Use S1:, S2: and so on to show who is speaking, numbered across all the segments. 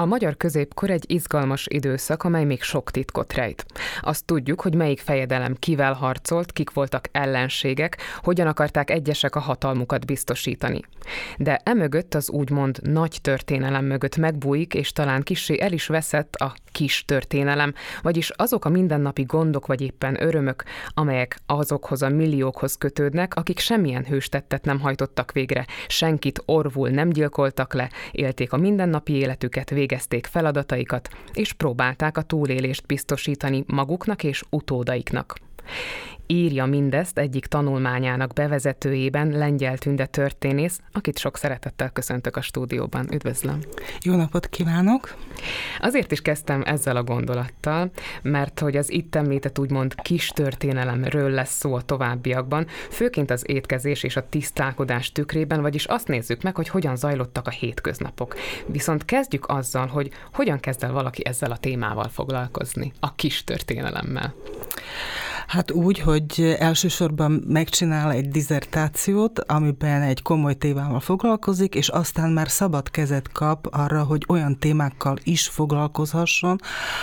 S1: A magyar középkor egy izgalmas időszak, amely még sok titkot rejt. Azt tudjuk, hogy melyik fejedelem kivel harcolt, kik voltak ellenségek, hogyan akarták egyesek a hatalmukat biztosítani. De emögött az úgymond nagy történelem mögött megbújik, és talán kissé el is veszett a kis történelem, vagyis azok a mindennapi gondok vagy éppen örömök, amelyek azokhoz a milliókhoz kötődnek, akik semmilyen hőstettet nem hajtottak végre, senkit orvul nem gyilkoltak le, élték a mindennapi életüket, végezték feladataikat, és próbálták a túlélést biztosítani maguknak és utódaiknak. Írja mindezt egyik tanulmányának bevezetőjében Lengyel Tünde történész, akit sok szeretettel köszöntök a stúdióban. Üdvözlöm!
S2: Jó napot kívánok!
S1: Azért is kezdtem ezzel a gondolattal, mert hogy az itt említett úgymond kis történelemről lesz szó a továbbiakban, főként az étkezés és a tisztálkodás tükrében, vagyis azt nézzük meg, hogy hogyan zajlottak a hétköznapok. Viszont kezdjük azzal, hogy hogyan kezd el valaki ezzel a témával foglalkozni, a kis történelemmel.
S2: Hát úgy, hogy elsősorban megcsinál egy dizertációt, amiben egy komoly témával foglalkozik, és aztán már szabad kezet kap arra, hogy olyan témákkal is foglalkozhasson,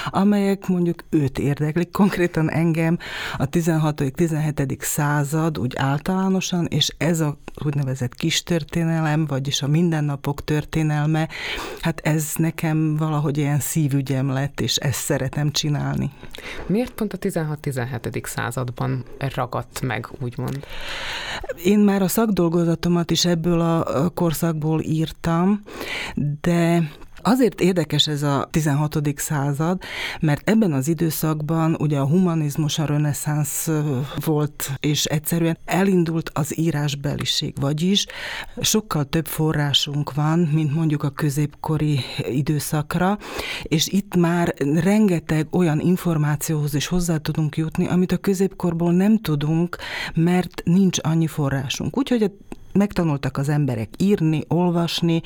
S2: amelyek mondjuk őt érdeklik, konkrétan engem a 16.-17. század úgy általánosan, és ez a úgynevezett kis történelem, vagyis a mindennapok történelme, hát ez nekem valahogy ilyen szívügyem lett, és ezt szeretem csinálni.
S1: Miért pont a 16-17 században ragadt meg, úgymond?
S2: Én már a szakdolgozatomat is ebből a korszakból írtam, de Azért érdekes ez a 16. század, mert ebben az időszakban ugye a humanizmus, a reneszánsz volt, és egyszerűen elindult az írásbeliség, vagyis sokkal több forrásunk van, mint mondjuk a középkori időszakra, és itt már rengeteg olyan információhoz is hozzá tudunk jutni, amit a középkorból nem tudunk, mert nincs annyi forrásunk. Úgyhogy a megtanultak az emberek írni, olvasni,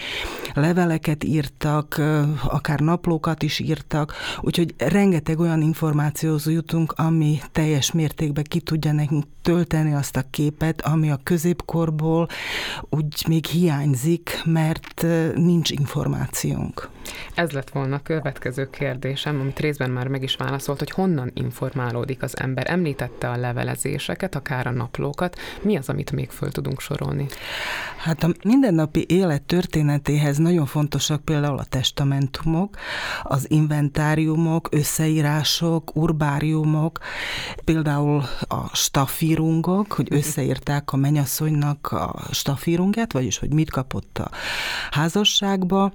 S2: leveleket írtak, akár naplókat is írtak, úgyhogy rengeteg olyan információhoz jutunk, ami teljes mértékben ki tudja nekünk tölteni azt a képet, ami a középkorból úgy még hiányzik, mert nincs információnk.
S1: Ez lett volna a következő kérdésem, amit részben már meg is válaszolt, hogy honnan informálódik az ember. Említette a levelezéseket, akár a naplókat. Mi az, amit még föl tudunk sorolni?
S2: Hát a mindennapi élet történetéhez nagyon fontosak például a testamentumok, az inventáriumok, összeírások, urbáriumok, például a stafírungok, hogy összeírták a menyasszonynak a stafírunget, vagyis hogy mit kapott a házasságba,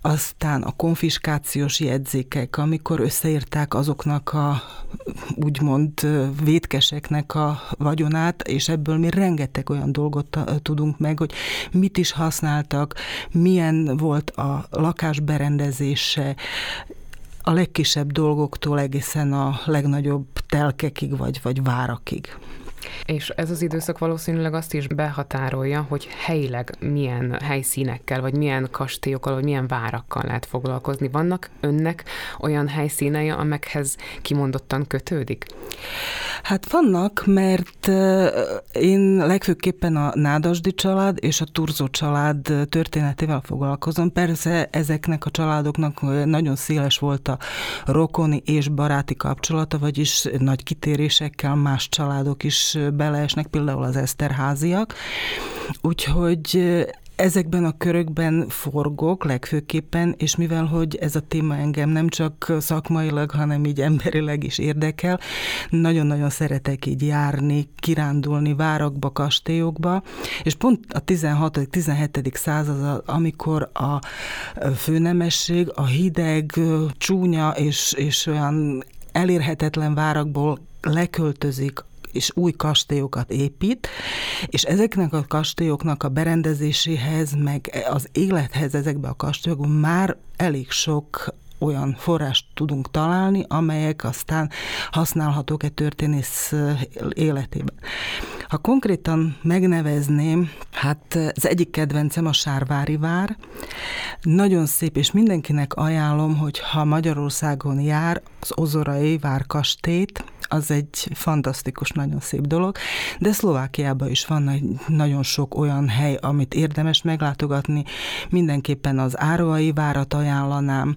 S2: aztán a konfiskációs jegyzékek, amikor összeírták azoknak a úgymond vétkeseknek a vagyonát, és ebből mi rengeteg olyan dolgot tudunk meg, hogy mit is használtak, milyen volt a lakás berendezése, a legkisebb dolgoktól egészen a legnagyobb telkekig vagy, vagy várakig.
S1: És ez az időszak valószínűleg azt is behatárolja, hogy helyileg milyen helyszínekkel, vagy milyen kastélyokkal, vagy milyen várakkal lehet foglalkozni. Vannak önnek olyan helyszínei, amekhez kimondottan kötődik?
S2: Hát vannak, mert én legfőképpen a Nádasdi család és a Turzó család történetével foglalkozom. Persze ezeknek a családoknak nagyon széles volt a rokoni és baráti kapcsolata, vagyis nagy kitérésekkel más családok is beleesnek, például az Eszterháziak. Úgyhogy ezekben a körökben forgok legfőképpen, és mivel, hogy ez a téma engem nem csak szakmailag, hanem így emberileg is érdekel, nagyon-nagyon szeretek így járni, kirándulni várakba, kastélyokba, és pont a 16.-17. század, amikor a főnemesség a hideg, csúnya és, és olyan elérhetetlen várakból leköltözik és új kastélyokat épít, és ezeknek a kastélyoknak a berendezéséhez, meg az élethez ezekbe a kastélyokban már elég sok olyan forrást tudunk találni, amelyek aztán használhatók egy történész életében. Ha konkrétan megnevezném, hát az egyik kedvencem a Sárvári vár. Nagyon szép, és mindenkinek ajánlom, hogy ha Magyarországon jár az Ozorai várkastét, az egy fantasztikus, nagyon szép dolog, de Szlovákiában is van nagyon sok olyan hely, amit érdemes meglátogatni. Mindenképpen az Ároai várat ajánlanám,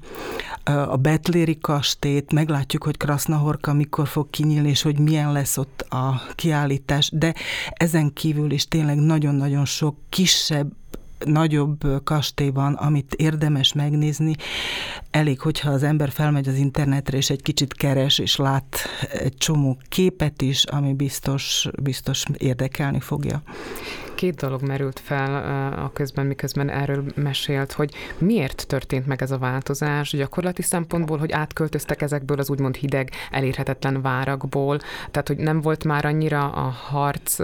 S2: a Betléri kastét, meglátjuk, hogy Krasznahorka mikor fog kinyílni, és hogy milyen lesz ott a kiállítás, de ezen kívül is tényleg nagyon-nagyon sok kisebb nagyobb kastély van, amit érdemes megnézni. Elég, hogyha az ember felmegy az internetre, és egy kicsit keres, és lát egy csomó képet is, ami biztos, biztos érdekelni fogja
S1: két dolog merült fel a közben, miközben erről mesélt, hogy miért történt meg ez a változás gyakorlati szempontból, hogy átköltöztek ezekből az úgymond hideg, elérhetetlen várakból, tehát hogy nem volt már annyira a harc,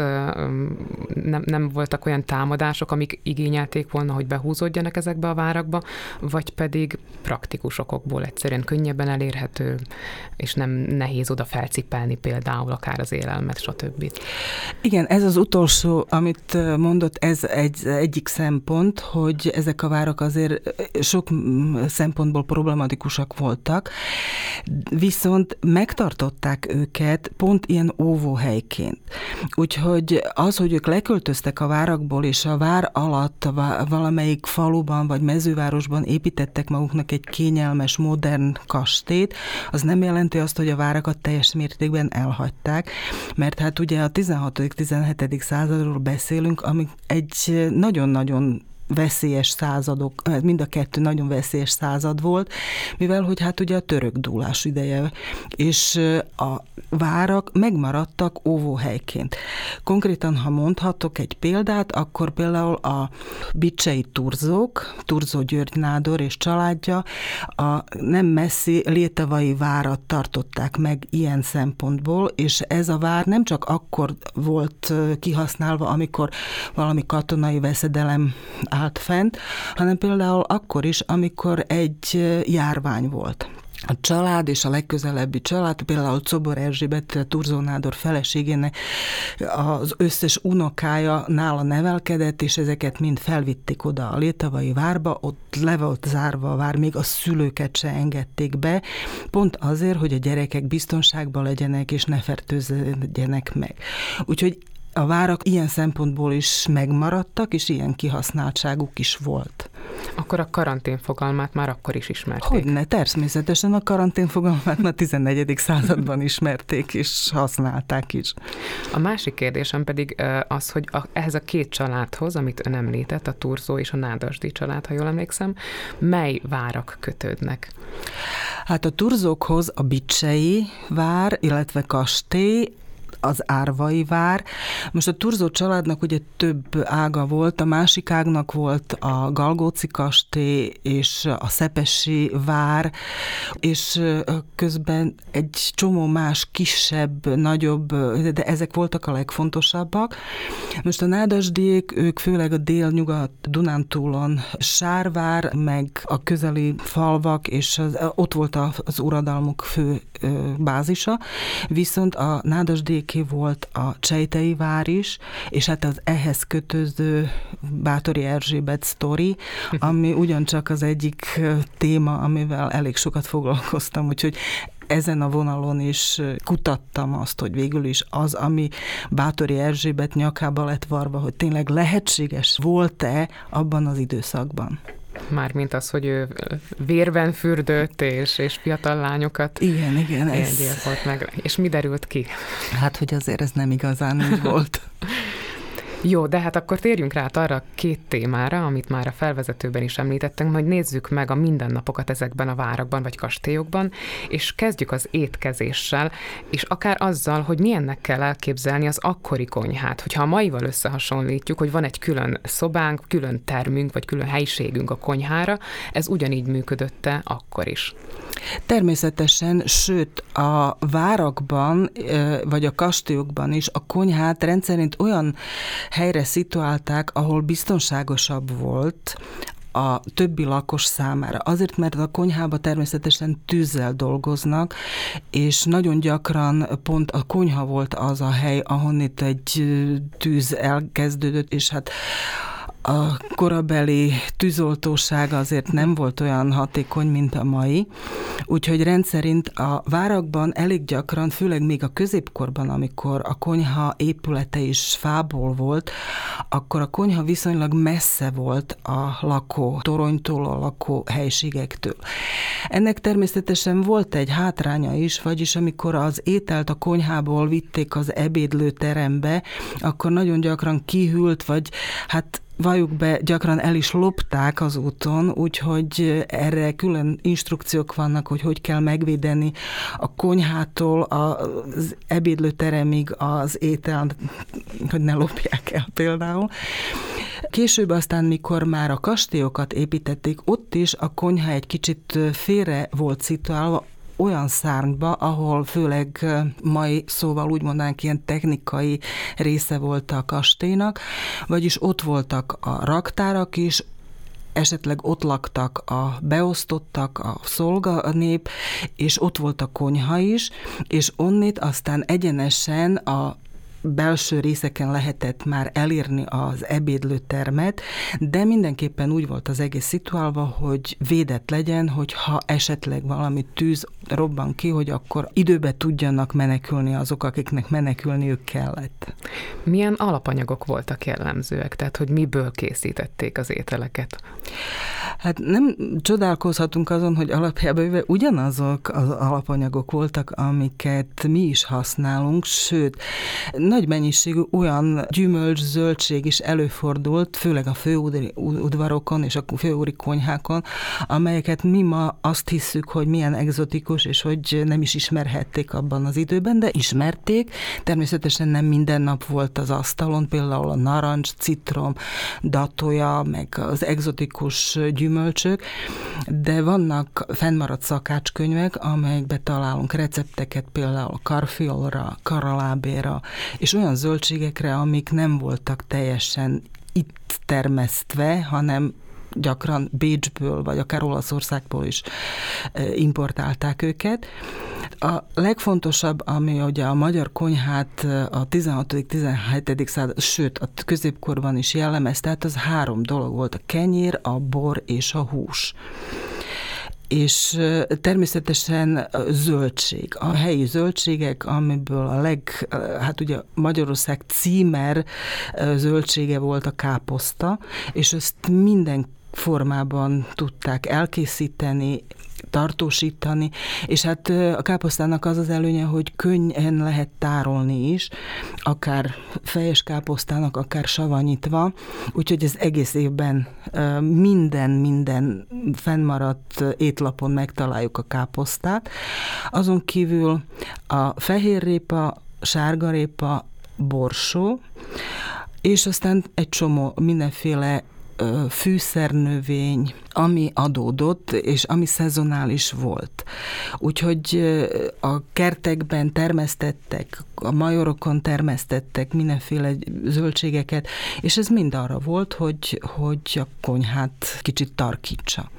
S1: nem, nem voltak olyan támadások, amik igényelték volna, hogy behúzódjanak ezekbe a várakba, vagy pedig praktikus okokból egyszerűen könnyebben elérhető, és nem nehéz oda felcipelni például akár az élelmet, stb.
S2: Igen, ez az utolsó, amit mondott, ez egy, egyik szempont, hogy ezek a várak azért sok szempontból problematikusak voltak, viszont megtartották őket pont ilyen óvóhelyként. Úgyhogy az, hogy ők leköltöztek a várakból, és a vár alatt valamelyik faluban vagy mezővárosban építettek maguknak egy kényelmes, modern kastét, az nem jelenti azt, hogy a várakat teljes mértékben elhagyták, mert hát ugye a 16.-17. századról beszélünk, vagyunk, ami egy nagyon-nagyon veszélyes századok, eh, mind a kettő nagyon veszélyes század volt, mivel hogy hát ugye a török dúlás ideje, és a várak megmaradtak óvóhelyként. Konkrétan, ha mondhatok egy példát, akkor például a bicsei turzók, Turzó György Nádor és családja a nem messzi létavai várat tartották meg ilyen szempontból, és ez a vár nem csak akkor volt kihasználva, amikor valami katonai veszedelem állt fent, hanem például akkor is, amikor egy járvány volt a család és a legközelebbi család, például Czobor Erzsébet, Turzó feleségének az összes unokája nála nevelkedett, és ezeket mind felvitték oda a Létavai várba, ott le volt zárva a vár, még a szülőket se engedték be, pont azért, hogy a gyerekek biztonságban legyenek, és ne fertőződjenek meg. Úgyhogy a várak ilyen szempontból is megmaradtak, és ilyen kihasználtságuk is volt.
S1: Akkor a karantén fogalmát már akkor is ismerték?
S2: Hogyne, természetesen a karantén fogalmát már 14. században ismerték, és használták is.
S1: A másik kérdésem pedig az, hogy a, ehhez a két családhoz, amit ön említett, a Turzó és a Nádasdi család, ha jól emlékszem, mely várak kötődnek?
S2: Hát a Turzókhoz a Bicsei vár, illetve kastély, az Árvai vár. Most a Turzó családnak ugye több ága volt, a másik ágnak volt a Galgóci kastély és a Szepesi vár, és közben egy csomó más kisebb, nagyobb, de ezek voltak a legfontosabbak. Most a nádasdiék, ők főleg a dél-nyugat Dunántúlon Sárvár, meg a közeli falvak, és az, ott volt az uradalmuk fő bázisa, viszont a nádasdiék örökké volt a Csejtei vár is, és hát az ehhez kötöző Bátori Erzsébet sztori, ami ugyancsak az egyik téma, amivel elég sokat foglalkoztam, úgyhogy ezen a vonalon is kutattam azt, hogy végül is az, ami Bátori Erzsébet nyakába lett varva, hogy tényleg lehetséges volt-e abban az időszakban.
S1: Mármint az, hogy ő vérben fürdött, és, és fiatal lányokat
S2: igen, igen,
S1: ez... meg. És mi derült ki?
S2: Hát, hogy azért ez nem igazán úgy volt.
S1: Jó, de hát akkor térjünk rá arra a két témára, amit már a felvezetőben is említettünk, majd nézzük meg a mindennapokat ezekben a várakban vagy kastélyokban, és kezdjük az étkezéssel, és akár azzal, hogy milyennek kell elképzelni az akkori konyhát. Hogyha a maival összehasonlítjuk, hogy van egy külön szobánk, külön termünk, vagy külön helyiségünk a konyhára, ez ugyanígy működötte akkor is.
S2: Természetesen, sőt a várakban, vagy a kastélyokban is a konyhát rendszerint olyan helyre szituálták, ahol biztonságosabb volt, a többi lakos számára. Azért, mert a konyhába természetesen tűzzel dolgoznak, és nagyon gyakran pont a konyha volt az a hely, ahonnét egy tűz elkezdődött, és hát a korabeli tűzoltóság azért nem volt olyan hatékony, mint a mai, úgyhogy rendszerint a várakban elég gyakran, főleg még a középkorban, amikor a konyha épülete is fából volt, akkor a konyha viszonylag messze volt a lakó toronytól, a lakó helységektől. Ennek természetesen volt egy hátránya is, vagyis amikor az ételt a konyhából vitték az ebédlőterembe, akkor nagyon gyakran kihűlt, vagy hát valljuk be, gyakran el is lopták az úton, úgyhogy erre külön instrukciók vannak, hogy hogy kell megvédeni a konyhától az ebédlőteremig az étel, hogy ne lopják el például. Később aztán, mikor már a kastélyokat építették, ott is a konyha egy kicsit félre volt szituálva, olyan szárnyba, ahol főleg mai szóval úgy mondanánk ilyen technikai része volt a kastélynak, vagyis ott voltak a raktárak is, esetleg ott laktak a beosztottak, a szolganép, és ott volt a konyha is, és onnét aztán egyenesen a belső részeken lehetett már elérni az ebédlőtermet, de mindenképpen úgy volt az egész szituálva, hogy védett legyen, hogy ha esetleg valami tűz robban ki, hogy akkor időbe tudjanak menekülni azok, akiknek menekülniük kellett.
S1: Milyen alapanyagok voltak jellemzőek? Tehát, hogy miből készítették az ételeket?
S2: Hát nem csodálkozhatunk azon, hogy alapjában ugyanazok az alapanyagok voltak, amiket mi is használunk, sőt, nagy mennyiségű olyan gyümölcs, zöldség is előfordult, főleg a főudvarokon és a főúri konyhákon, amelyeket mi ma azt hiszük, hogy milyen egzotikus, és hogy nem is ismerhették abban az időben, de ismerték. Természetesen nem minden nap volt az asztalon, például a narancs, citrom, datója, meg az egzotikus gyümölcsök, de vannak fennmaradt szakácskönyvek, amelyekbe találunk recepteket például karfiolra, karalábéra, és olyan zöldségekre, amik nem voltak teljesen itt termesztve, hanem gyakran Bécsből, vagy akár Olaszországból is importálták őket. A legfontosabb, ami ugye a magyar konyhát a 16.-17. század, sőt a középkorban is jellemez, tehát az három dolog volt, a kenyér, a bor és a hús és természetesen a zöldség, a helyi zöldségek, amiből a leg, hát ugye Magyarország címer zöldsége volt a káposzta, és ezt minden formában tudták elkészíteni, tartósítani, és hát a káposztának az az előnye, hogy könnyen lehet tárolni is, akár fejes káposztának, akár savanyítva, úgyhogy ez egész évben minden, minden fennmaradt étlapon megtaláljuk a káposztát. Azon kívül a fehérrépa, sárgarépa, borsó, és aztán egy csomó mindenféle fűszernövény, ami adódott, és ami szezonális volt. Úgyhogy a kertekben termesztettek, a majorokon termesztettek mindenféle zöldségeket, és ez mind arra volt, hogy, hogy a konyhát kicsit tarkítsa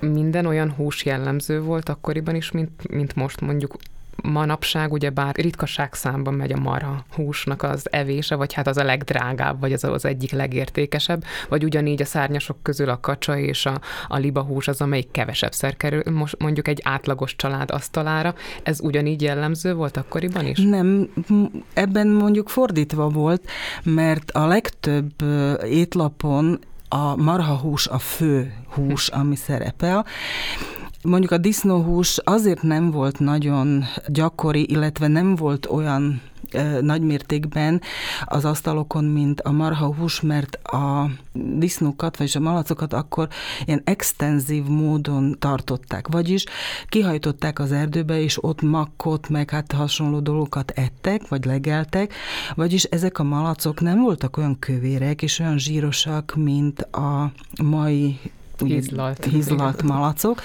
S1: minden olyan hús jellemző volt akkoriban is, mint, mint most mondjuk manapság ugye bár ritkaság számban megy a marha húsnak az evése, vagy hát az a legdrágább, vagy az az egyik legértékesebb, vagy ugyanígy a szárnyasok közül a kacsa és a, a liba hús az, amelyik kevesebbszer kerül most mondjuk egy átlagos család asztalára. Ez ugyanígy jellemző volt akkoriban is?
S2: Nem, ebben mondjuk fordítva volt, mert a legtöbb étlapon a marhahús a fő hús, ami szerepel, Mondjuk a disznóhús azért nem volt nagyon gyakori, illetve nem volt olyan nagy mértékben az asztalokon, mint a marhahús, mert a disznókat, vagy a malacokat akkor ilyen extenzív módon tartották, vagyis kihajtották az erdőbe, és ott makkot, meg hát hasonló dolgokat ettek, vagy legeltek, vagyis ezek a malacok nem voltak olyan kövérek és olyan zsírosak, mint a mai
S1: hízlalt.
S2: hízlalt malacok,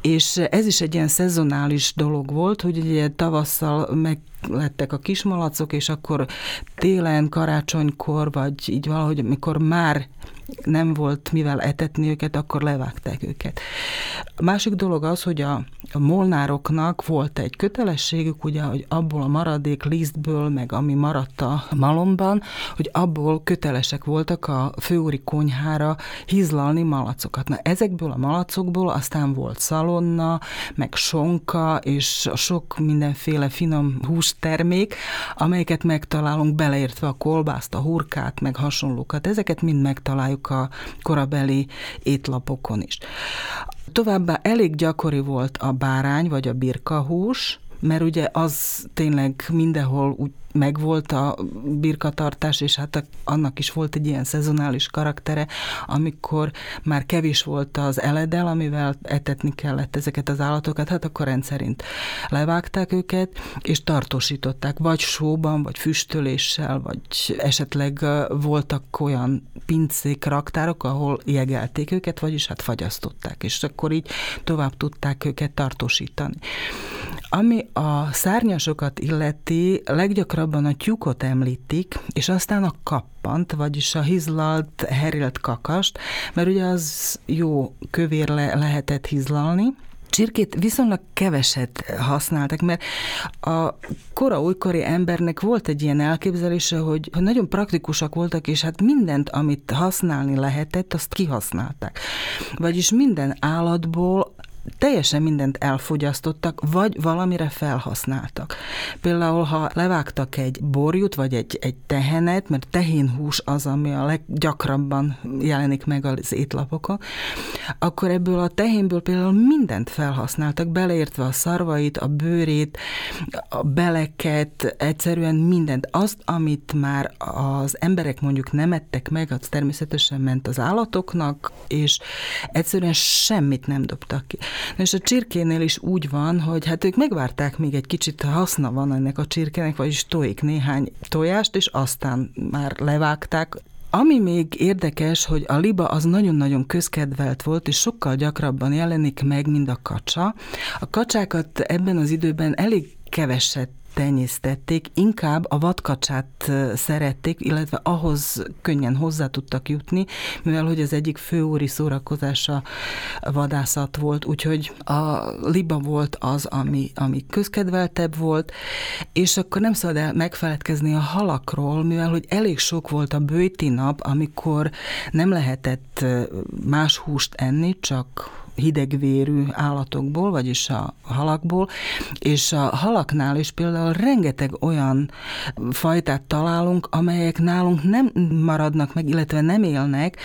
S2: és ez is egy ilyen szezonális dolog volt, hogy ugye tavasszal meg lettek a kismalacok, és akkor télen, karácsonykor, vagy így valahogy, mikor már nem volt mivel etetni őket, akkor levágták őket. A másik dolog az, hogy a, molnároknak volt egy kötelességük, ugye, hogy abból a maradék lisztből, meg ami maradt a malomban, hogy abból kötelesek voltak a főúri konyhára hizlalni malacokat. Na ezekből a malacokból aztán volt szalonna, meg sonka, és sok mindenféle finom hústermék, amelyeket megtalálunk beleértve a kolbászt, a hurkát, meg hasonlókat. Ezeket mind megtaláljuk a korabeli étlapokon is. Továbbá elég gyakori volt a bárány vagy a birkahús, mert ugye az tényleg mindenhol úgy megvolt a birkatartás, és hát annak is volt egy ilyen szezonális karaktere, amikor már kevés volt az eledel, amivel etetni kellett ezeket az állatokat, hát akkor rendszerint levágták őket, és tartósították, vagy sóban, vagy füstöléssel, vagy esetleg voltak olyan pincék, raktárok, ahol jegelték őket, vagyis hát fagyasztották, és akkor így tovább tudták őket tartósítani. Ami a szárnyasokat illeti, leggyakrabban a tyúkot említik, és aztán a kappant, vagyis a hizlalt, herilt kakast, mert ugye az jó kövér le lehetett hizlalni, Csirkét viszonylag keveset használtak, mert a kora újkori embernek volt egy ilyen elképzelése, hogy, hogy nagyon praktikusak voltak, és hát mindent, amit használni lehetett, azt kihasználták. Vagyis minden állatból teljesen mindent elfogyasztottak, vagy valamire felhasználtak. Például, ha levágtak egy borjut, vagy egy, egy tehenet, mert tehénhús az, ami a leggyakrabban jelenik meg az étlapokon, akkor ebből a tehénből például mindent felhasználtak, beleértve a szarvait, a bőrét, a beleket, egyszerűen mindent. Azt, amit már az emberek mondjuk nem ettek meg, az természetesen ment az állatoknak, és egyszerűen semmit nem dobtak ki. Na és a csirkénél is úgy van, hogy hát ők megvárták még egy kicsit, haszna van ennek a csirkének, vagyis tojik néhány tojást, és aztán már levágták, ami még érdekes, hogy a liba az nagyon-nagyon közkedvelt volt, és sokkal gyakrabban jelenik meg, mint a kacsa. A kacsákat ebben az időben elég keveset tenyésztették, inkább a vadkacsát szerették, illetve ahhoz könnyen hozzá tudtak jutni, mivel hogy az egyik főúri szórakozása vadászat volt, úgyhogy a liba volt az, ami, ami közkedveltebb volt, és akkor nem szabad el megfeledkezni a halakról, mivel hogy elég sok volt a bőti nap, amikor nem lehetett más húst enni, csak hidegvérű állatokból, vagyis a halakból, és a halaknál is például rengeteg olyan fajtát találunk, amelyek nálunk nem maradnak meg, illetve nem élnek,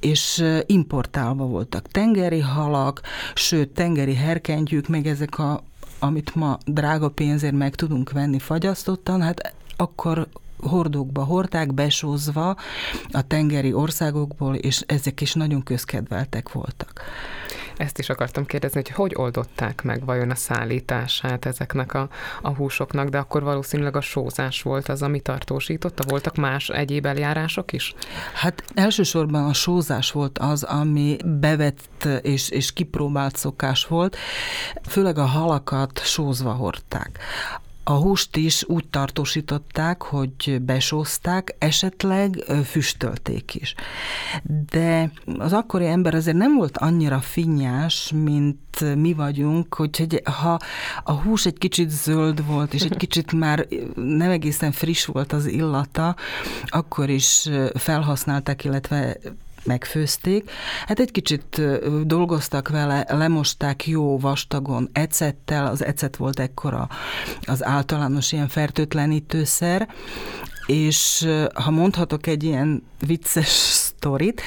S2: és importálva voltak. Tengeri halak, sőt, tengeri herkentyűk, meg ezek a amit ma drága pénzért meg tudunk venni fagyasztottan, hát akkor hordókba hordták, besózva a tengeri országokból, és ezek is nagyon közkedveltek voltak.
S1: Ezt is akartam kérdezni, hogy hogy oldották meg vajon a szállítását ezeknek a, a húsoknak, de akkor valószínűleg a sózás volt az, ami tartósította? Voltak más egyéb eljárások is?
S2: Hát elsősorban a sózás volt az, ami bevett és, és kipróbált szokás volt. Főleg a halakat sózva hordták. A húst is úgy tartósították, hogy besózták, esetleg füstölték is. De az akkori ember azért nem volt annyira finnyás, mint mi vagyunk, hogy ha a hús egy kicsit zöld volt, és egy kicsit már nem egészen friss volt az illata, akkor is felhasználták, illetve megfőzték. Hát egy kicsit dolgoztak vele, lemosták jó vastagon ecettel, az ecet volt ekkora az általános ilyen fertőtlenítőszer, és ha mondhatok egy ilyen vicces sztorit,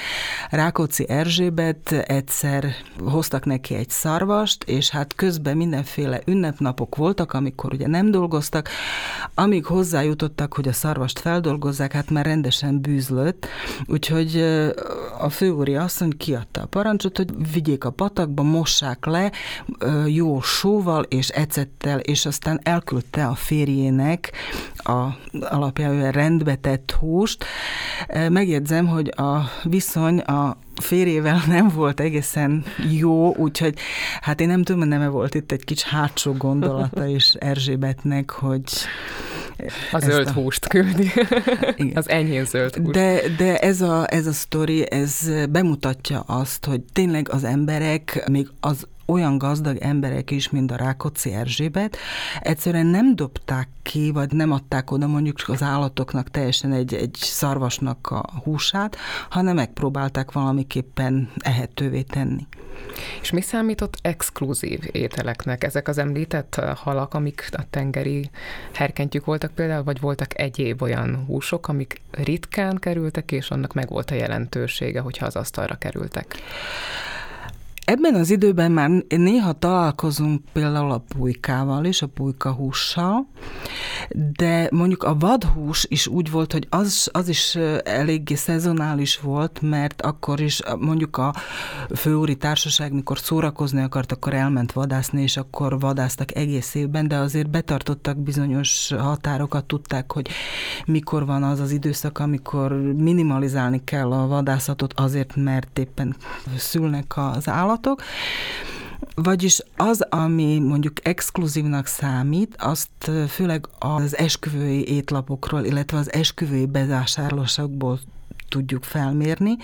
S2: Rákóczi Erzsébet egyszer hoztak neki egy szarvast, és hát közben mindenféle ünnepnapok voltak, amikor ugye nem dolgoztak, amíg hozzájutottak, hogy a szarvast feldolgozzák, hát már rendesen bűzlött, úgyhogy a főúri asszony kiadta a parancsot, hogy vigyék a patakba, mossák le jó sóval és ecettel, és aztán elküldte a férjének a alapjában rendbe tett húst. Megjegyzem, hogy a viszony a férjével nem volt egészen jó, úgyhogy hát én nem tudom, nem volt itt egy kicsi hátsó gondolata is Erzsébetnek, hogy
S1: A zöld a... húst küldi. Igen. Az enyhén zöld húst.
S2: De, de ez, a, ez a sztori, ez bemutatja azt, hogy tényleg az emberek, még az olyan gazdag emberek is, mint a Rákóczi Erzsébet, egyszerűen nem dobták ki, vagy nem adták oda mondjuk az állatoknak teljesen egy, egy szarvasnak a húsát, hanem megpróbálták valamiképpen ehetővé tenni.
S1: És mi számított exkluzív ételeknek? Ezek az említett halak, amik a tengeri herkentjük voltak például, vagy voltak egyéb olyan húsok, amik ritkán kerültek, és annak meg volt a jelentősége, hogyha az asztalra kerültek?
S2: Ebben az időben már néha találkozunk például a pulykával és a pulykahússal, de mondjuk a vadhús is úgy volt, hogy az, az is eléggé szezonális volt, mert akkor is mondjuk a főúri társaság, mikor szórakozni akart, akkor elment vadászni, és akkor vadásztak egész évben, de azért betartottak bizonyos határokat, tudták, hogy mikor van az az időszak, amikor minimalizálni kell a vadászatot azért, mert éppen szülnek az állatok, vagyis az, ami mondjuk exkluzívnak számít, azt főleg az esküvői étlapokról, illetve az esküvői bevásárlósokból tudjuk felmérni.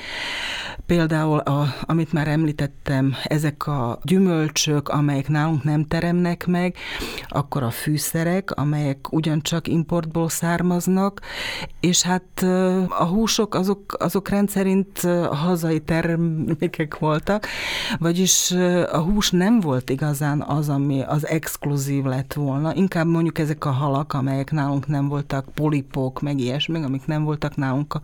S2: Például, a, amit már említettem, ezek a gyümölcsök, amelyek nálunk nem teremnek meg, akkor a fűszerek, amelyek ugyancsak importból származnak, és hát a húsok azok, azok rendszerint hazai termékek voltak, vagyis a hús nem volt igazán az, ami az exkluzív lett volna, inkább mondjuk ezek a halak, amelyek nálunk nem voltak, polipok, meg ilyesmi, amik nem voltak nálunk a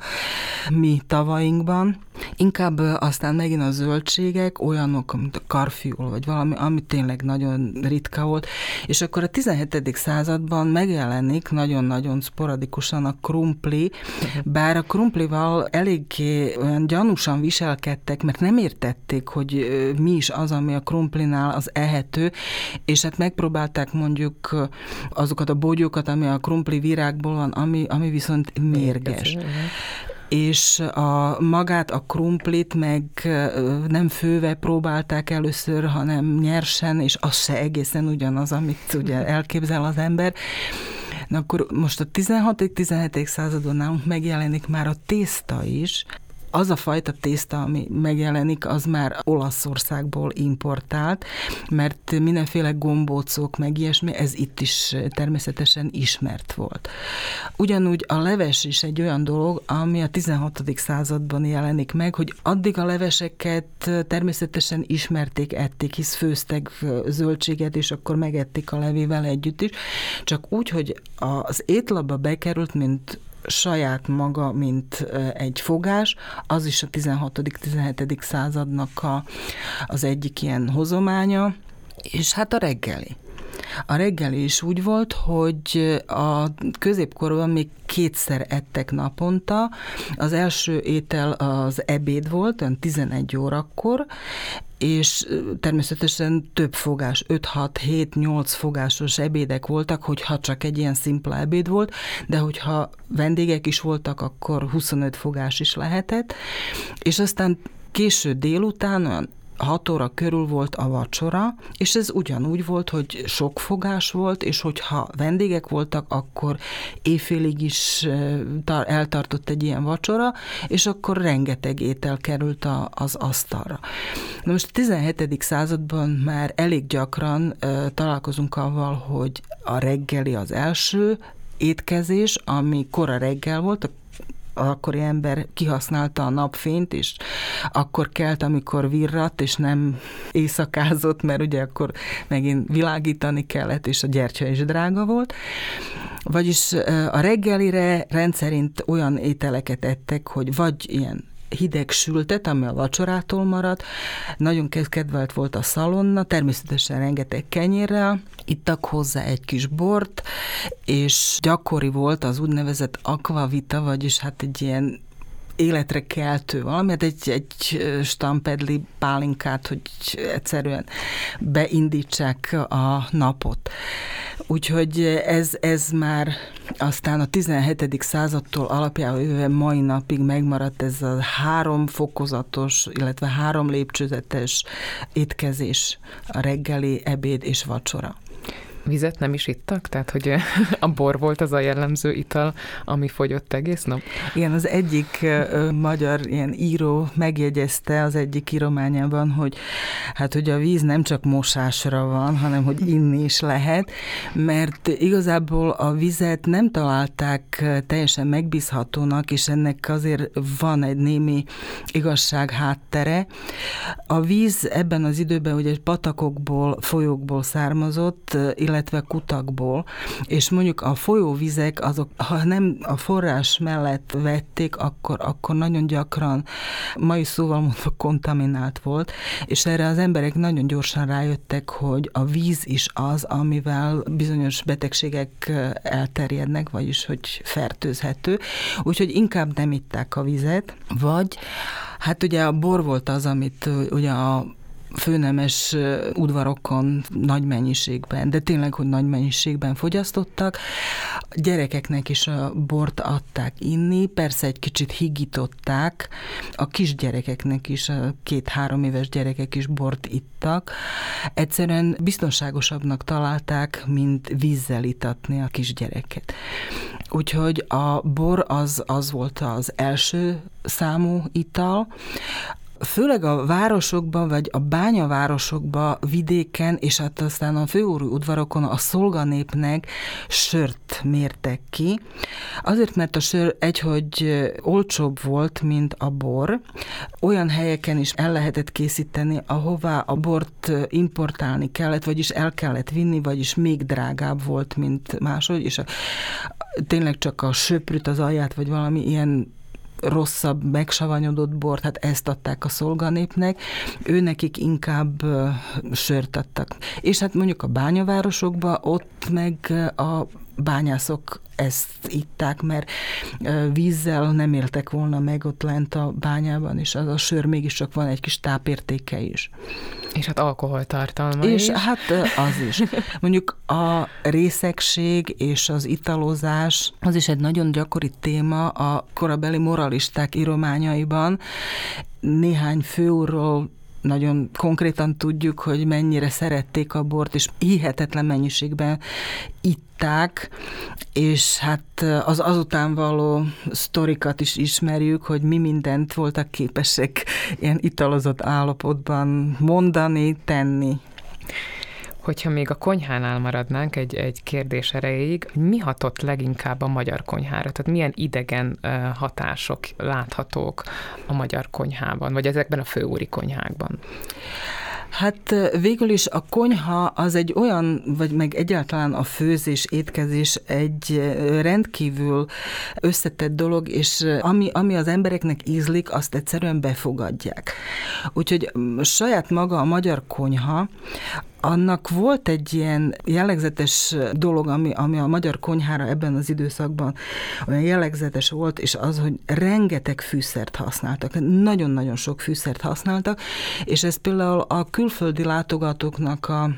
S2: mi tavainkban. Inkább aztán megint a zöldségek, olyanok, mint a karfiol, vagy valami, ami tényleg nagyon ritka volt, és akkor a 17. században megjelenik nagyon-nagyon sporadikusan a krumpli, bár a krumplival eléggé olyan gyanúsan viselkedtek, mert nem értették, hogy mi is az, ami a krumplinál az ehető, és hát megpróbálták mondjuk azokat a bogyókat, ami a krumpli virágból van, ami, ami viszont mérges és a magát, a krumplit meg nem főve próbálták először, hanem nyersen, és az se egészen ugyanaz, amit ugye elképzel az ember. Na akkor most a 16.-17. századon nálunk megjelenik már a tészta is, az a fajta tészta, ami megjelenik, az már Olaszországból importált, mert mindenféle gombócok, meg ilyesmi, ez itt is természetesen ismert volt. Ugyanúgy a leves is egy olyan dolog, ami a 16. században jelenik meg, hogy addig a leveseket természetesen ismerték, ették, hisz főztek zöldséget, és akkor megették a levével együtt is, csak úgy, hogy az étlapba bekerült, mint saját maga, mint egy fogás, az is a 16.-17. századnak a, az egyik ilyen hozománya, és hát a reggeli. A reggeli is úgy volt, hogy a középkorban még kétszer ettek naponta. Az első étel az ebéd volt, olyan 11 órakor, és természetesen több fogás, 5-6-7-8 fogásos ebédek voltak, hogyha csak egy ilyen szimpla ebéd volt, de hogyha vendégek is voltak, akkor 25 fogás is lehetett, és aztán késő délután, olyan 6 óra körül volt a vacsora, és ez ugyanúgy volt, hogy sok fogás volt, és hogyha vendégek voltak, akkor éjfélig is eltartott egy ilyen vacsora, és akkor rengeteg étel került a, az asztalra. Na most a 17. században már elég gyakran találkozunk avval, hogy a reggeli az első, étkezés, ami kora reggel volt, a akkori ember kihasználta a napfényt, és akkor kelt, amikor virrat, és nem éjszakázott, mert ugye akkor megint világítani kellett, és a gyertya is drága volt. Vagyis a reggelire rendszerint olyan ételeket ettek, hogy vagy ilyen hideg sültet, ami a vacsorától maradt. Nagyon kedvelt volt a szalonna, természetesen rengeteg kenyérrel, ittak hozzá egy kis bort, és gyakori volt az úgynevezett akvavita, vagyis hát egy ilyen életre keltő valami, hát egy, egy stampedli pálinkát, hogy egyszerűen beindítsák a napot. Úgyhogy ez, ez már aztán a 17. századtól alapjával jöve mai napig megmaradt ez a három fokozatos, illetve három lépcsőzetes étkezés, a reggeli, ebéd és vacsora.
S1: Vizet nem is ittak? Tehát, hogy a bor volt az a jellemző ital, ami fogyott egész nap?
S2: Igen, az egyik magyar ilyen író megjegyezte az egyik írományában, hogy hát, hogy a víz nem csak mosásra van, hanem hogy inni is lehet, mert igazából a vizet nem találták teljesen megbízhatónak, és ennek azért van egy némi igazság háttere. A víz ebben az időben ugye patakokból, folyókból származott, illetve kutakból, és mondjuk a folyóvizek, azok, ha nem a forrás mellett vették, akkor, akkor nagyon gyakran, mai szóval mondva, kontaminált volt, és erre az emberek nagyon gyorsan rájöttek, hogy a víz is az, amivel bizonyos betegségek elterjednek, vagyis hogy fertőzhető, úgyhogy inkább nem itták a vizet, vagy Hát ugye a bor volt az, amit ugye a főnemes udvarokon nagy mennyiségben, de tényleg, hogy nagy mennyiségben fogyasztottak. Gyerekeknek is a bort adták inni, persze egy kicsit higították, a kisgyerekeknek is, a két-három éves gyerekek is bort ittak. Egyszerűen biztonságosabbnak találták, mint vízzel itatni a kisgyereket. Úgyhogy a bor az, az volt az első számú ital, főleg a városokban, vagy a bányavárosokban, vidéken, és hát aztán a főúri udvarokon a szolganépnek sört mértek ki. Azért, mert a sör egyhogy olcsóbb volt, mint a bor. Olyan helyeken is el lehetett készíteni, ahová a bort importálni kellett, vagyis el kellett vinni, vagyis még drágább volt, mint máshogy, és a, tényleg csak a söprűt, az alját, vagy valami ilyen rosszabb, megsavanyodott bort, hát ezt adták a szolganépnek, ő nekik inkább sört adtak. És hát mondjuk a bányavárosokban ott meg a bányászok ezt itták, mert vízzel nem éltek volna meg ott lent a bányában, és az a sör mégiscsak van egy kis tápértéke is.
S1: És hát alkoholtartalma
S2: És
S1: is.
S2: hát az is. Mondjuk a részegség és az italozás, az is egy nagyon gyakori téma a korabeli moralisták írományaiban. Néhány főúrról nagyon konkrétan tudjuk, hogy mennyire szerették a bort, és hihetetlen mennyiségben itták, és hát az azután való sztorikat is ismerjük, hogy mi mindent voltak képesek ilyen italozott állapotban mondani, tenni.
S1: Hogyha még a konyhánál maradnánk egy, egy kérdés erejéig, mi hatott leginkább a magyar konyhára? Tehát milyen idegen hatások láthatók a magyar konyhában, vagy ezekben a főúri konyhákban?
S2: Hát végül is a konyha az egy olyan, vagy meg egyáltalán a főzés, étkezés egy rendkívül összetett dolog, és ami, ami az embereknek ízlik, azt egyszerűen befogadják. Úgyhogy saját maga a magyar konyha, annak volt egy ilyen jellegzetes dolog, ami, ami a magyar konyhára ebben az időszakban olyan jellegzetes volt, és az, hogy rengeteg fűszert használtak. Nagyon-nagyon sok fűszert használtak, és ez például a külföldi látogatóknak a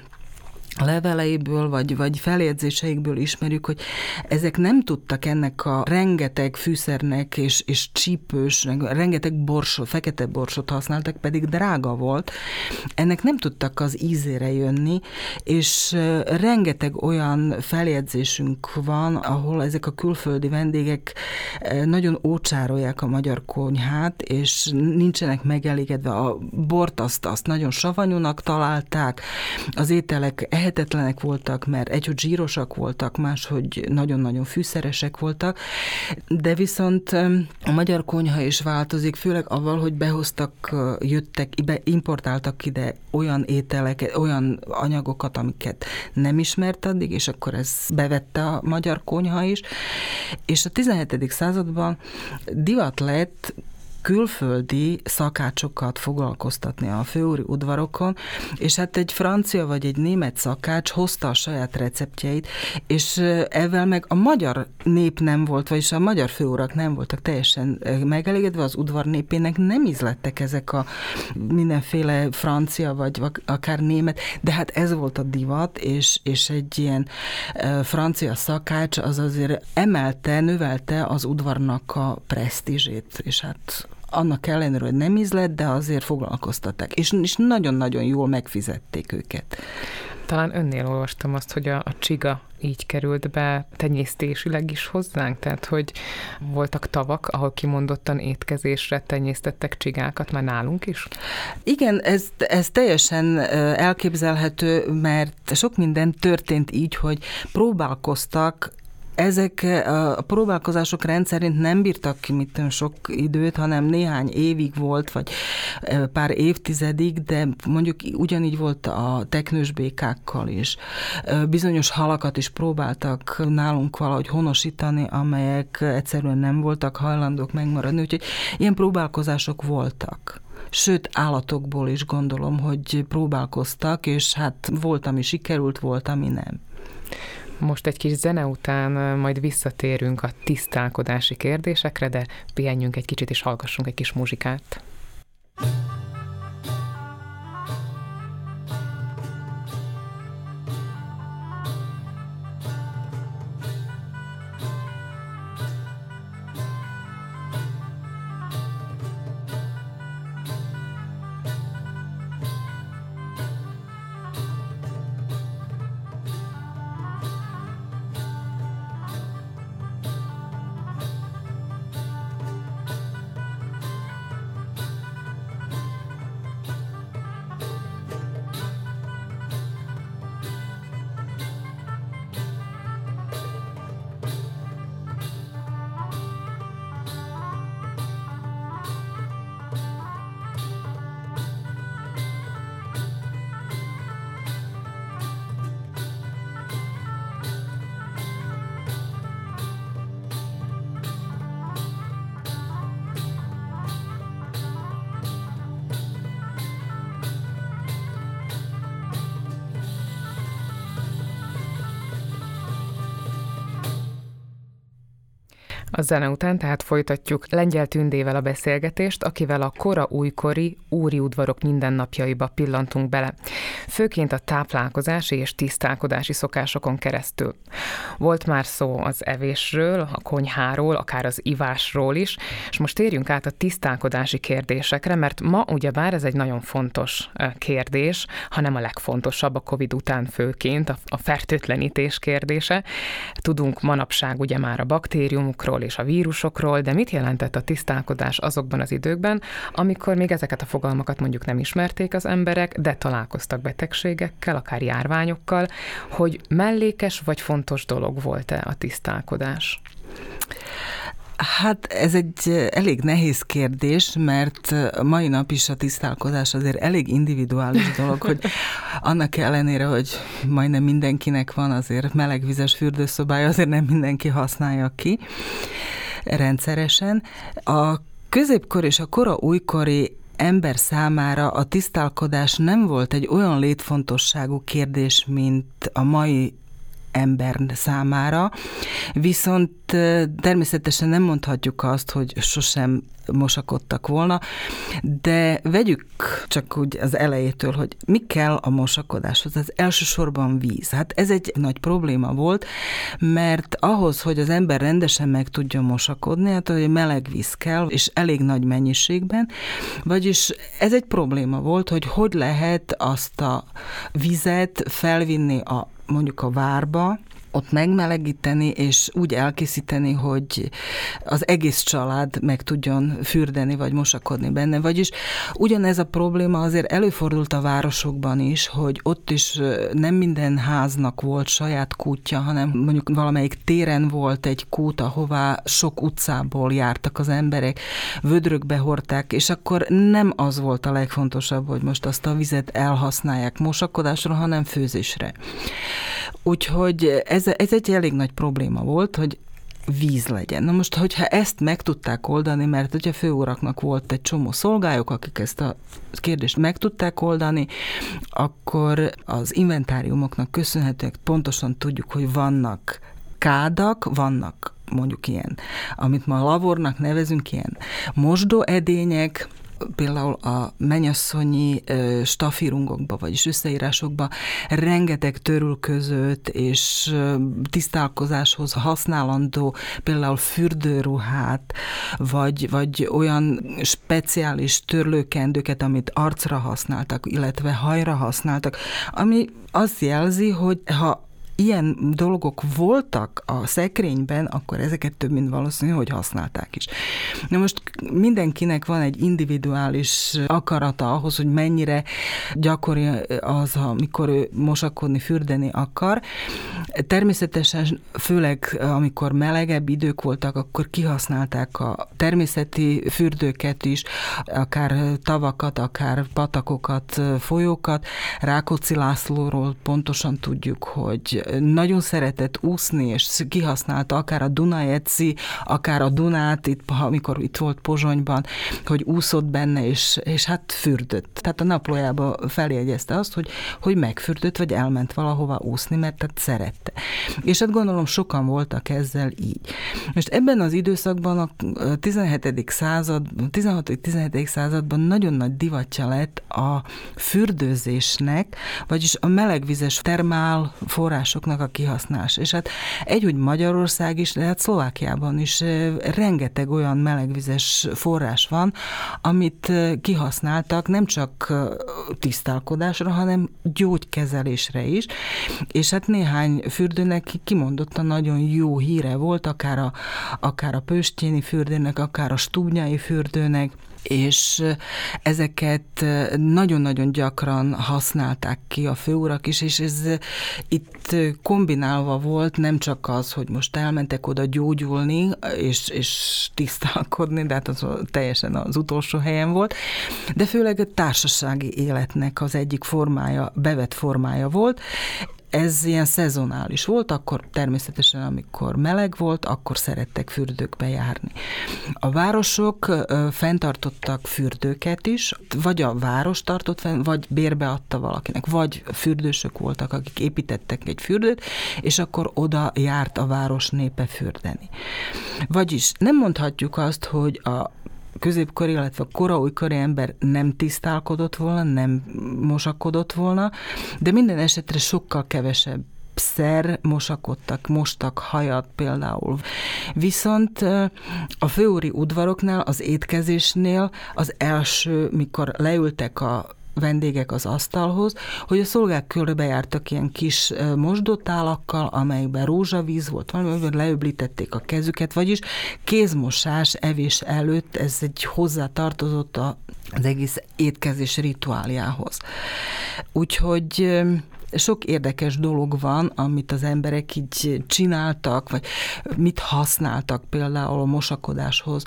S2: leveleiből, vagy, vagy feljegyzéseikből ismerjük, hogy ezek nem tudtak ennek a rengeteg fűszernek és, és csípős, rengeteg borsot, fekete borsot használtak, pedig drága volt. Ennek nem tudtak az ízére jönni, és rengeteg olyan feljegyzésünk van, ahol ezek a külföldi vendégek nagyon ócsárolják a magyar konyhát, és nincsenek megelégedve. A bort azt, azt nagyon savanyúnak találták, az ételek ehetetlenek voltak, mert egy, hogy zsírosak voltak, máshogy nagyon-nagyon fűszeresek voltak, de viszont a magyar konyha is változik, főleg avval, hogy behoztak, jöttek, importáltak ide olyan ételeket, olyan anyagokat, amiket nem ismert addig, és akkor ez bevette a magyar konyha is. És a 17. században divat lett külföldi szakácsokat foglalkoztatni a főúri udvarokon, és hát egy francia vagy egy német szakács hozta a saját receptjeit, és ezzel meg a magyar nép nem volt, vagyis a magyar főurak nem voltak teljesen megelégedve, az udvar népének nem ízlettek ezek a mindenféle francia vagy akár német, de hát ez volt a divat, és, és egy ilyen francia szakács az azért emelte, növelte az udvarnak a presztízsét, és hát annak ellenére, hogy nem ízlett, de azért foglalkoztatták, és, és nagyon-nagyon jól megfizették őket.
S1: talán önnél olvastam azt, hogy a, a csiga így került be tenyésztésileg is hozzánk, tehát hogy voltak tavak, ahol kimondottan étkezésre tenyésztettek csigákat már nálunk is?
S2: Igen, ez, ez teljesen elképzelhető, mert sok minden történt így, hogy próbálkoztak ezek a próbálkozások rendszerint nem bírtak ki mit sok időt, hanem néhány évig volt, vagy pár évtizedig, de mondjuk ugyanígy volt a teknős békákkal is. Bizonyos halakat is próbáltak nálunk valahogy honosítani, amelyek egyszerűen nem voltak hajlandók megmaradni, úgyhogy ilyen próbálkozások voltak. Sőt, állatokból is gondolom, hogy próbálkoztak, és hát volt, ami sikerült, volt, ami nem.
S1: Most egy kis zene után majd visszatérünk a tisztálkodási kérdésekre, de pihenjünk egy kicsit és hallgassunk egy kis muzsikát. A zene után tehát folytatjuk Lengyel Tündével a beszélgetést, akivel a kora újkori úri udvarok mindennapjaiba pillantunk bele, főként a táplálkozási és tisztálkodási szokásokon keresztül. Volt már szó az evésről, a konyháról, akár az ivásról is, és most térjünk át a tisztálkodási kérdésekre, mert ma ugyebár ez egy nagyon fontos kérdés, hanem a legfontosabb a COVID után főként, a fertőtlenítés kérdése. Tudunk manapság ugye már a baktériumokról, és a vírusokról, de mit jelentett a tisztálkodás azokban az időkben, amikor még ezeket a fogalmakat mondjuk nem ismerték az emberek, de találkoztak betegségekkel, akár járványokkal, hogy mellékes vagy fontos dolog volt-e a tisztálkodás?
S2: Hát ez egy elég nehéz kérdés, mert mai nap is a tisztálkozás azért elég individuális dolog, hogy annak ellenére, hogy majdnem mindenkinek van azért melegvizes fürdőszobája, azért nem mindenki használja ki rendszeresen. A középkor és a kora újkori ember számára a tisztálkodás nem volt egy olyan létfontosságú kérdés, mint a mai ember számára, viszont természetesen nem mondhatjuk azt, hogy sosem mosakodtak volna, de vegyük csak úgy az elejétől, hogy mi kell a mosakodáshoz. Az elsősorban víz. Hát ez egy nagy probléma volt, mert ahhoz, hogy az ember rendesen meg tudjon mosakodni, hát hogy meleg víz kell, és elég nagy mennyiségben, vagyis ez egy probléma volt, hogy hogy lehet azt a vizet felvinni a mondjuk a várba, ott megmelegíteni, és úgy elkészíteni, hogy az egész család meg tudjon fürdeni, vagy mosakodni benne. Vagyis ugyanez a probléma azért előfordult a városokban is, hogy ott is nem minden háznak volt saját kútja, hanem mondjuk valamelyik téren volt egy kút, ahová sok utcából jártak az emberek, vödrökbe hordták, és akkor nem az volt a legfontosabb, hogy most azt a vizet elhasználják mosakodásra, hanem főzésre. Úgyhogy ez, ez egy elég nagy probléma volt, hogy víz legyen. Na most, hogyha ezt meg tudták oldani, mert ugye főuraknak volt egy csomó szolgályok, akik ezt a kérdést meg tudták oldani, akkor az inventáriumoknak köszönhetően pontosan tudjuk, hogy vannak kádak, vannak mondjuk ilyen, amit ma lavornak nevezünk, ilyen mosdóedények, például a menyasszonyi stafírungokba, vagyis összeírásokba rengeteg törülközőt és tisztálkozáshoz használandó például fürdőruhát, vagy, vagy olyan speciális törlőkendőket, amit arcra használtak, illetve hajra használtak, ami azt jelzi, hogy ha ilyen dolgok voltak a szekrényben, akkor ezeket több mint valószínű, hogy használták is. Na most mindenkinek van egy individuális akarata ahhoz, hogy mennyire gyakori az, amikor ő mosakodni, fürdeni akar. Természetesen, főleg amikor melegebb idők voltak, akkor kihasználták a természeti fürdőket is, akár tavakat, akár patakokat, folyókat. Rákóczi Lászlóról pontosan tudjuk, hogy nagyon szeretett úszni, és kihasználta akár a Dunajeci, akár a Dunát, itt, amikor itt volt Pozsonyban, hogy úszott benne, és, és hát fürdött. Tehát a naplójába feljegyezte azt, hogy, hogy megfürdött, vagy elment valahova úszni, mert tehát szerette. És hát gondolom sokan voltak ezzel így. Most ebben az időszakban a 17. század, 16.-17. században nagyon nagy divatja lett a fürdőzésnek, vagyis a melegvizes termál források forrásoknak a kihasználás. És hát egy, hogy Magyarország is, de hát Szlovákiában is rengeteg olyan melegvizes forrás van, amit kihasználtak nem csak tisztálkodásra, hanem gyógykezelésre is. És hát néhány fürdőnek kimondottan nagyon jó híre volt, akár a, akár a Pöstjéni fürdőnek, akár a Stubnyai fürdőnek, és ezeket nagyon-nagyon gyakran használták ki a főurak is, és ez itt kombinálva volt nem csak az, hogy most elmentek oda gyógyulni és, és tisztálkodni, de hát az teljesen az utolsó helyen volt, de főleg a társasági életnek az egyik formája, bevett formája volt, ez ilyen szezonális volt, akkor természetesen, amikor meleg volt, akkor szerettek fürdőkbe járni. A városok fenntartottak fürdőket is, vagy a város tartott fenn, vagy bérbe adta valakinek, vagy fürdősök voltak, akik építettek egy fürdőt, és akkor oda járt a város népe fürdeni. Vagyis nem mondhatjuk azt, hogy a középkori, illetve kora újkori ember nem tisztálkodott volna, nem mosakodott volna, de minden esetre sokkal kevesebb szer mosakodtak, mostak hajat például. Viszont a főúri udvaroknál, az étkezésnél az első, mikor leültek a vendégek az asztalhoz, hogy a szolgák körbejártak ilyen kis mosdótálakkal, amelyben rózsavíz volt, valamiben leöblítették a kezüket, vagyis kézmosás evés előtt ez egy hozzátartozott az egész étkezés rituáljához. Úgyhogy sok érdekes dolog van, amit az emberek így csináltak, vagy mit használtak például a mosakodáshoz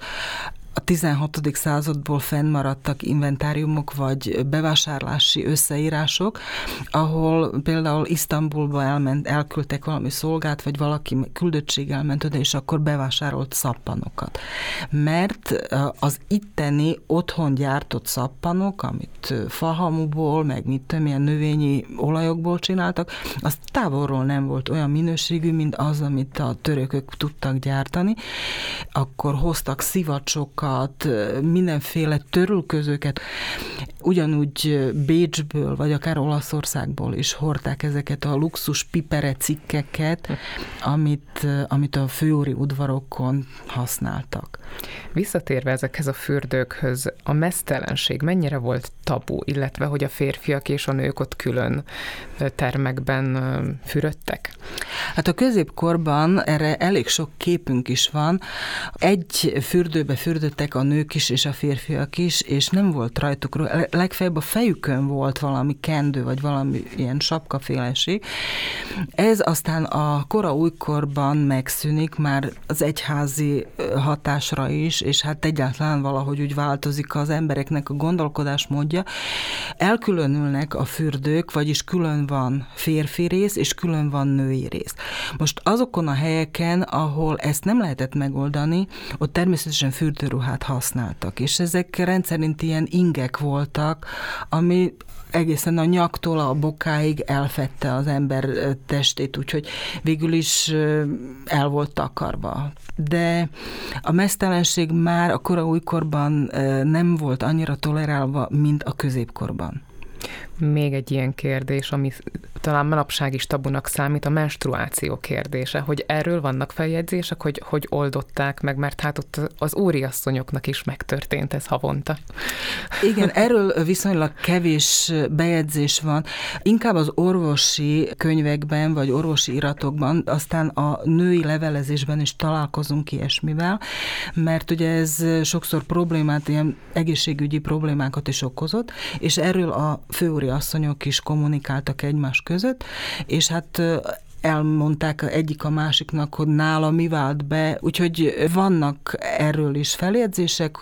S2: a 16. századból fennmaradtak inventáriumok vagy bevásárlási összeírások, ahol például Isztambulba elment, elküldtek valami szolgát, vagy valaki küldöttség elment oda, és akkor bevásárolt szappanokat. Mert az itteni otthon gyártott szappanok, amit fahamuból, meg mit tudom, ilyen növényi olajokból csináltak, az távolról nem volt olyan minőségű, mint az, amit a törökök tudtak gyártani. Akkor hoztak szivacsokat, ruhákat, mindenféle törülközőket. Ugyanúgy Bécsből, vagy akár Olaszországból is hordták ezeket a luxus pipere cikkeket, amit, amit a főúri udvarokon használtak.
S1: Visszatérve ezekhez a fürdőkhöz, a mesztelenség mennyire volt tabu, illetve hogy a férfiak és a nők ott külön termekben fürödtek?
S2: Hát a középkorban erre elég sok képünk is van. Egy fürdőbe fürdöttek a nők is és a férfiak is, és nem volt rajtuk, legfeljebb a fejükön volt valami kendő, vagy valami ilyen sapkaféleség. Ez aztán a kora újkorban megszűnik, már az egyházi hatásra is, és hát egyáltalán valahogy úgy változik az embereknek a gondolkodásmódja. Elkülönülnek a fürdők, vagyis külön van férfi rész, és külön van női rész. Most azokon a helyeken, ahol ezt nem lehetett megoldani, ott természetesen fürdőruhát használtak, és ezek rendszerint ilyen ingek voltak, ami egészen a nyaktól a bokáig elfette az ember testét, úgyhogy végül is el volt takarva. De a mesztelenség már a kora újkorban nem volt annyira tolerálva, mint a középkorban.
S1: Még egy ilyen kérdés, ami talán manapság is tabunak számít, a menstruáció kérdése, hogy erről vannak feljegyzések, hogy hogy oldották meg, mert hát ott az úriasszonyoknak is megtörtént ez havonta.
S2: Igen, erről viszonylag kevés bejegyzés van. Inkább az orvosi könyvekben, vagy orvosi iratokban, aztán a női levelezésben is találkozunk ilyesmivel, mert ugye ez sokszor problémát, ilyen egészségügyi problémákat is okozott, és erről a főúri asszonyok is kommunikáltak egymás között, és hát elmondták egyik a másiknak, hogy nála mi vált be, úgyhogy vannak erről is feljegyzések,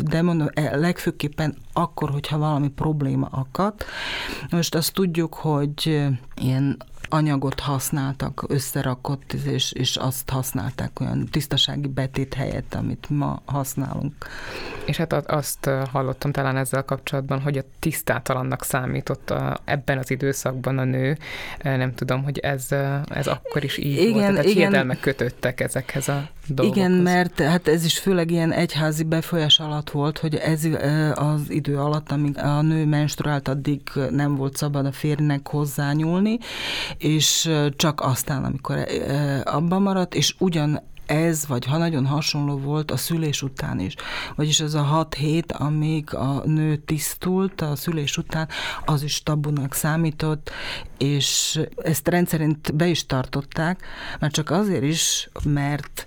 S2: de mondom, e, legfőképpen akkor, hogyha valami probléma akad. Most azt tudjuk, hogy ilyen anyagot használtak, összerakott, és, és azt használták olyan tisztasági betét helyett, amit ma használunk.
S1: És hát azt hallottam talán ezzel kapcsolatban, hogy a tisztátalannak számított a, ebben az időszakban a nő. Nem tudom, hogy ez, ez akkor is így igen, volt. Tehát igen. hiedelmek kötöttek ezekhez a dolgokhoz.
S2: Igen, mert hát ez is főleg ilyen egyházi befolyás alatt volt, hogy ez az idő alatt, amíg a nő menstruált, addig nem volt szabad a férnek hozzányúlni, és csak aztán, amikor abban maradt, és ugyan ez, vagy ha nagyon hasonló volt a szülés után is. Vagyis ez a hat hét, amíg a nő tisztult a szülés után, az is tabunak számított, és ezt rendszerint be is tartották, már csak azért is, mert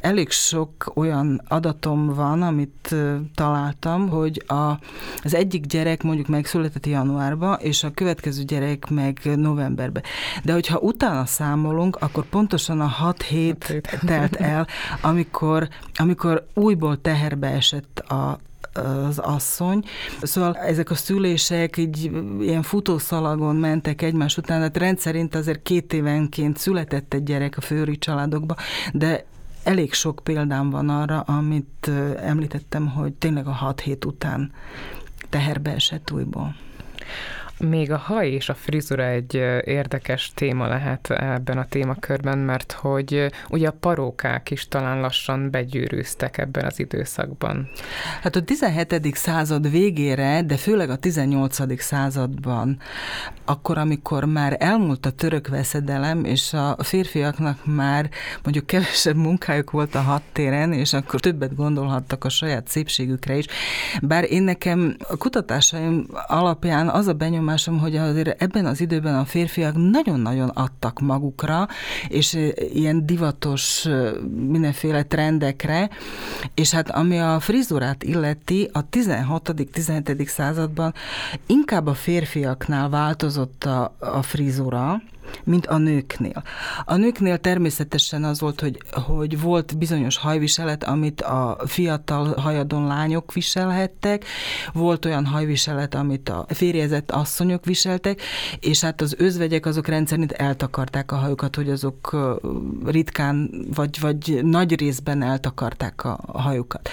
S2: elég sok olyan adatom van, amit találtam, hogy a, az egyik gyerek mondjuk megszületett januárban, és a következő gyerek meg novemberben. De hogyha utána számolunk, akkor pontosan a hat hét telt el, amikor, amikor újból teherbe esett a, az asszony. Szóval ezek a szülések így ilyen futószalagon mentek egymás után, tehát rendszerint azért két évenként született egy gyerek a főri családokba, de elég sok példám van arra, amit említettem, hogy tényleg a hat hét után teherbe esett újból.
S1: Még a haj és a frizura egy érdekes téma lehet ebben a témakörben, mert hogy ugye a parókák is talán lassan begyűrűztek ebben az időszakban.
S2: Hát a 17. század végére, de főleg a 18. században, akkor, amikor már elmúlt a török veszedelem, és a férfiaknak már mondjuk kevesebb munkájuk volt a hattéren, és akkor többet gondolhattak a saját szépségükre is. Bár én nekem a kutatásaim alapján az a benyom, benyomásom, hogy azért ebben az időben a férfiak nagyon-nagyon adtak magukra, és ilyen divatos mindenféle trendekre, és hát ami a frizurát illeti, a 16.-17. században inkább a férfiaknál változott a, a frizura, mint a nőknél. A nőknél természetesen az volt, hogy, hogy volt bizonyos hajviselet, amit a fiatal hajadon lányok viselhettek, volt olyan hajviselet, amit a férjezett asszonyok viseltek, és hát az özvegyek azok rendszerint eltakarták a hajukat, hogy azok ritkán vagy, vagy nagy részben eltakarták a hajukat.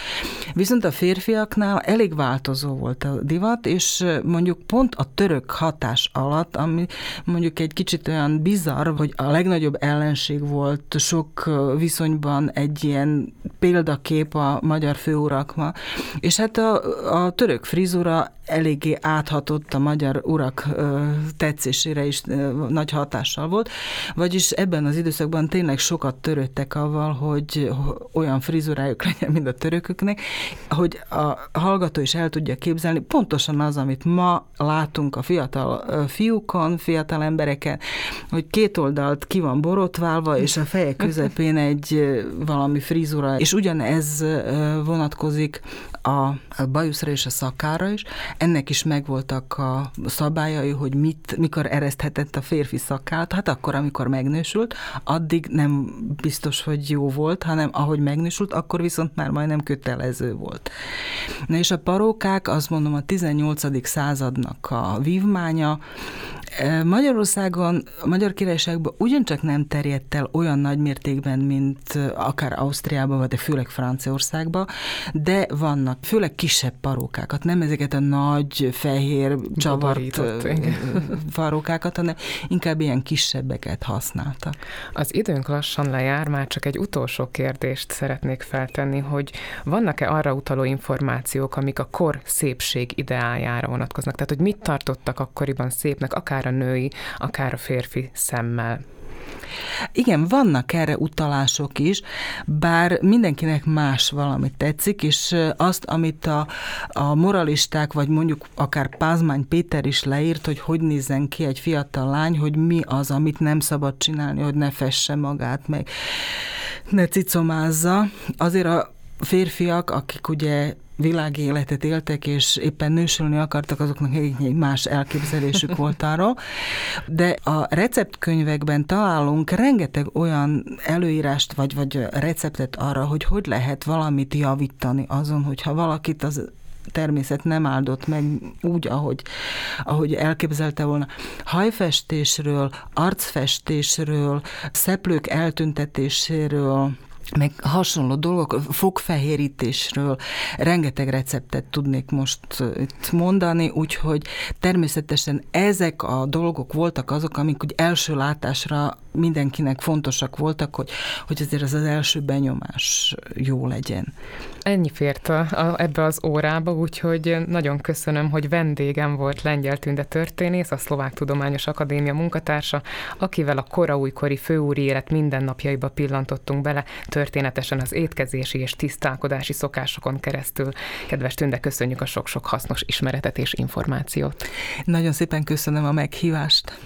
S2: Viszont a férfiaknál elég változó volt a divat, és mondjuk pont a török hatás alatt, ami mondjuk egy kicsit olyan olyan bizarr, hogy a legnagyobb ellenség volt sok viszonyban egy ilyen példakép a magyar főurakma, és hát a, a török frizura eléggé áthatott a magyar urak tetszésére is nagy hatással volt, vagyis ebben az időszakban tényleg sokat törődtek avval, hogy olyan frizurájuk legyen, mint a törököknek, hogy a hallgató is el tudja képzelni, pontosan az, amit ma látunk a fiatal fiúkon, fiatal embereken, hogy két oldalt ki van borotválva, és a feje közepén egy valami frizura, és ugyanez vonatkozik a bajuszra és a szakára is. Ennek is megvoltak a szabályai, hogy mit, mikor ereszthetett a férfi szakát, hát akkor, amikor megnősült, addig nem biztos, hogy jó volt, hanem ahogy megnősült, akkor viszont már majdnem kötelező volt. Na és a parókák, azt mondom, a 18. századnak a vívmánya, Magyarországon, a Magyar Királyságban ugyancsak nem terjedt el olyan nagy mértékben, mint akár Ausztriában, vagy de főleg Franciaországban, de vannak főleg kisebb parókákat, nem ezeket a nagy, fehér, csavart parókákat, hanem inkább ilyen kisebbeket használtak.
S1: Az időnk lassan lejár, már csak egy utolsó kérdést szeretnék feltenni, hogy vannak-e arra utaló információk, amik a kor szépség ideájára vonatkoznak? Tehát, hogy mit tartottak akkoriban szépnek, akár a női, akár a férfi szemmel?
S2: Igen, vannak erre utalások is, bár mindenkinek más valamit tetszik, és azt, amit a, a moralisták, vagy mondjuk akár Pázmány Péter is leírt, hogy hogy nézzen ki egy fiatal lány, hogy mi az, amit nem szabad csinálni, hogy ne fesse magát, meg ne cicomázza. Azért a férfiak, akik ugye világi életet éltek, és éppen nősülni akartak, azoknak egy más elképzelésük volt arról. De a receptkönyvekben találunk rengeteg olyan előírást, vagy, vagy receptet arra, hogy hogy lehet valamit javítani azon, hogyha valakit az természet nem áldott meg úgy, ahogy, ahogy elképzelte volna. Hajfestésről, arcfestésről, szeplők eltüntetéséről, meg hasonló dolgok, fogfehérítésről rengeteg receptet tudnék most itt mondani, úgyhogy természetesen ezek a dolgok voltak azok, amik úgy első látásra mindenkinek fontosak voltak, hogy, hogy azért az az első benyomás jó legyen.
S1: Ennyi fért a, a, ebbe az órába, úgyhogy nagyon köszönöm, hogy vendégem volt Lengyel Tünde történész, a Szlovák Tudományos Akadémia munkatársa, akivel a kora újkori főúri élet mindennapjaiba pillantottunk bele, történetesen az étkezési és tisztálkodási szokásokon keresztül. Kedves Tünde, köszönjük a sok-sok hasznos ismeretet és információt.
S2: Nagyon szépen köszönöm a meghívást.